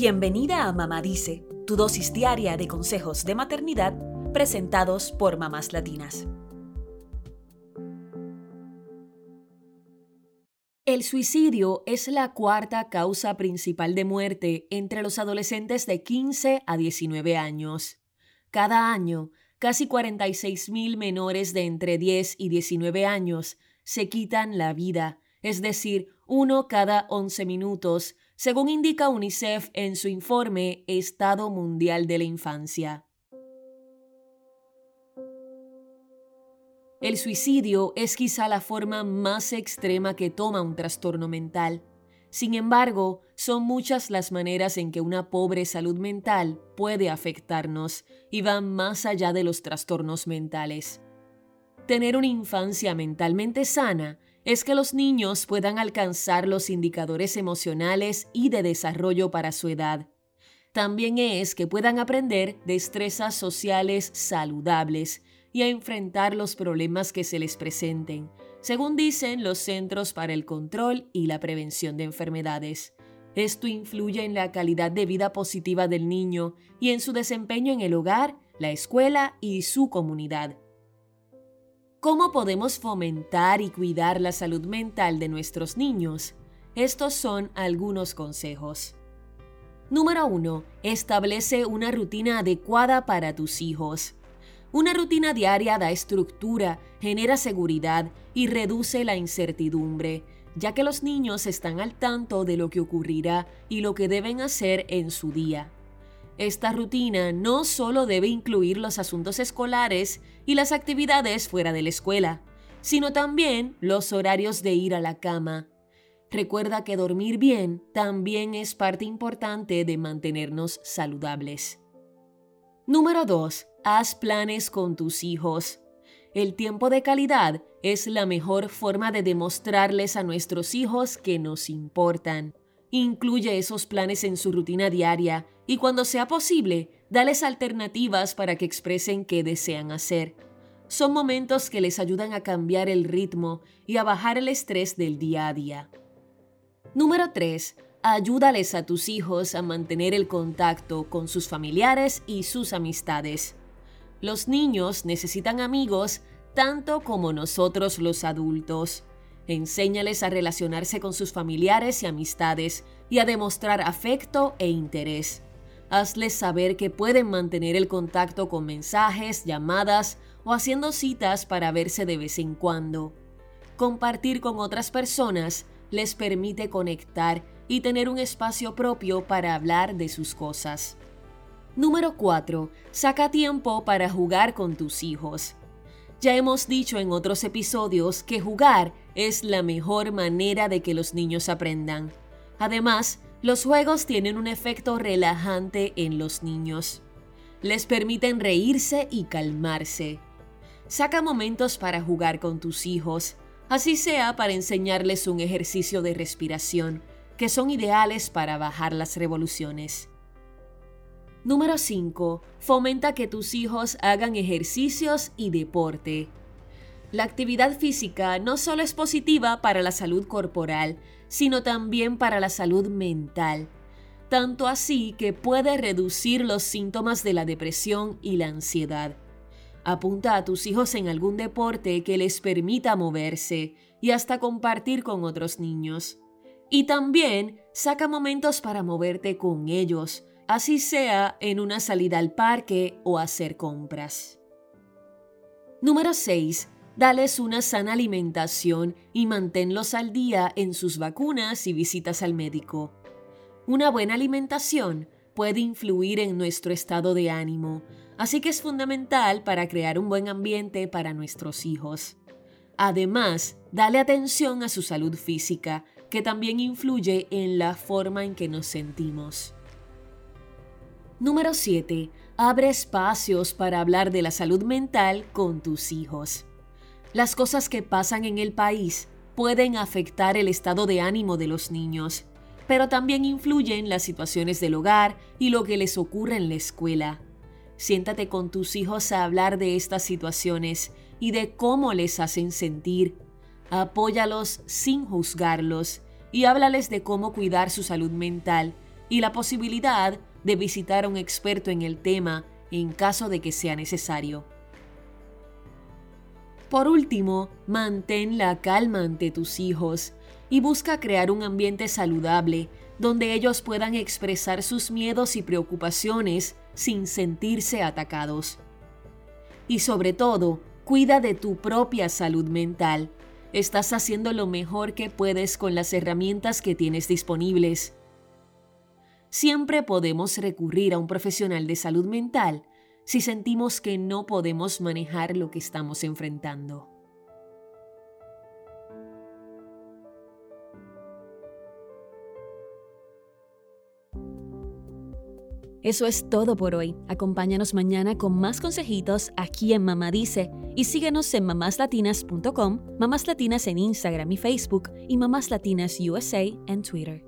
Bienvenida a Mamá Dice, tu dosis diaria de consejos de maternidad presentados por mamás latinas. El suicidio es la cuarta causa principal de muerte entre los adolescentes de 15 a 19 años. Cada año, casi 46.000 menores de entre 10 y 19 años se quitan la vida, es decir, uno cada 11 minutos, según indica UNICEF en su informe Estado Mundial de la Infancia. El suicidio es quizá la forma más extrema que toma un trastorno mental. Sin embargo, son muchas las maneras en que una pobre salud mental puede afectarnos y van más allá de los trastornos mentales. Tener una infancia mentalmente sana es que los niños puedan alcanzar los indicadores emocionales y de desarrollo para su edad. También es que puedan aprender destrezas sociales saludables y a enfrentar los problemas que se les presenten, según dicen los Centros para el Control y la Prevención de Enfermedades. Esto influye en la calidad de vida positiva del niño y en su desempeño en el hogar, la escuela y su comunidad. ¿Cómo podemos fomentar y cuidar la salud mental de nuestros niños? Estos son algunos consejos. Número 1. Establece una rutina adecuada para tus hijos. Una rutina diaria da estructura, genera seguridad y reduce la incertidumbre, ya que los niños están al tanto de lo que ocurrirá y lo que deben hacer en su día. Esta rutina no solo debe incluir los asuntos escolares y las actividades fuera de la escuela, sino también los horarios de ir a la cama. Recuerda que dormir bien también es parte importante de mantenernos saludables. Número 2. Haz planes con tus hijos. El tiempo de calidad es la mejor forma de demostrarles a nuestros hijos que nos importan. Incluye esos planes en su rutina diaria y cuando sea posible, dales alternativas para que expresen qué desean hacer. Son momentos que les ayudan a cambiar el ritmo y a bajar el estrés del día a día. Número 3 ayúdales a tus hijos a mantener el contacto con sus familiares y sus amistades. Los niños necesitan amigos tanto como nosotros los adultos. Enséñales a relacionarse con sus familiares y amistades y a demostrar afecto e interés. Hazles saber que pueden mantener el contacto con mensajes, llamadas o haciendo citas para verse de vez en cuando. Compartir con otras personas les permite conectar y tener un espacio propio para hablar de sus cosas. Número 4. Saca tiempo para jugar con tus hijos. Ya hemos dicho en otros episodios que jugar es la mejor manera de que los niños aprendan. Además, los juegos tienen un efecto relajante en los niños. Les permiten reírse y calmarse. Saca momentos para jugar con tus hijos, así sea para enseñarles un ejercicio de respiración, que son ideales para bajar las revoluciones. Número 5. Fomenta que tus hijos hagan ejercicios y deporte. La actividad física no solo es positiva para la salud corporal, sino también para la salud mental, tanto así que puede reducir los síntomas de la depresión y la ansiedad. Apunta a tus hijos en algún deporte que les permita moverse y hasta compartir con otros niños. Y también saca momentos para moverte con ellos, así sea en una salida al parque o hacer compras. Número 6. Dales una sana alimentación y manténlos al día en sus vacunas y visitas al médico. Una buena alimentación puede influir en nuestro estado de ánimo, así que es fundamental para crear un buen ambiente para nuestros hijos. Además, dale atención a su salud física, que también influye en la forma en que nos sentimos. Número 7. Abre espacios para hablar de la salud mental con tus hijos. Las cosas que pasan en el país pueden afectar el estado de ánimo de los niños, pero también influyen las situaciones del hogar y lo que les ocurre en la escuela. Siéntate con tus hijos a hablar de estas situaciones y de cómo les hacen sentir Apóyalos sin juzgarlos y háblales de cómo cuidar su salud mental y la posibilidad de visitar a un experto en el tema en caso de que sea necesario. Por último, mantén la calma ante tus hijos y busca crear un ambiente saludable donde ellos puedan expresar sus miedos y preocupaciones sin sentirse atacados. Y sobre todo, cuida de tu propia salud mental. Estás haciendo lo mejor que puedes con las herramientas que tienes disponibles. Siempre podemos recurrir a un profesional de salud mental si sentimos que no podemos manejar lo que estamos enfrentando. Eso es todo por hoy. Acompáñanos mañana con más consejitos aquí en Mamá Dice y síguenos en mamáslatinas.com, Mamás Latinas en Instagram y Facebook y Mamás Latinas USA en Twitter.